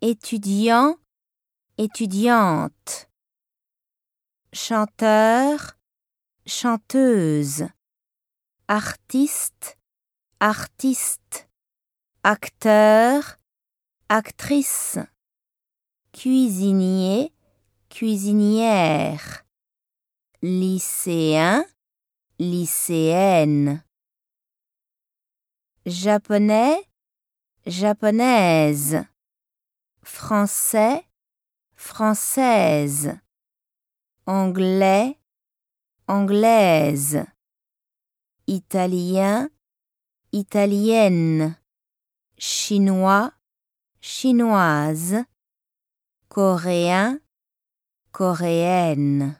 étudiant, étudiante, chanteur, chanteuse, artiste, artiste, acteur, actrice, cuisinier, cuisinière, lycéen, lycéenne, japonais, japonaise, français, française, anglais, anglaise, italien, italienne, chinois, chinoise, coréen, coréenne.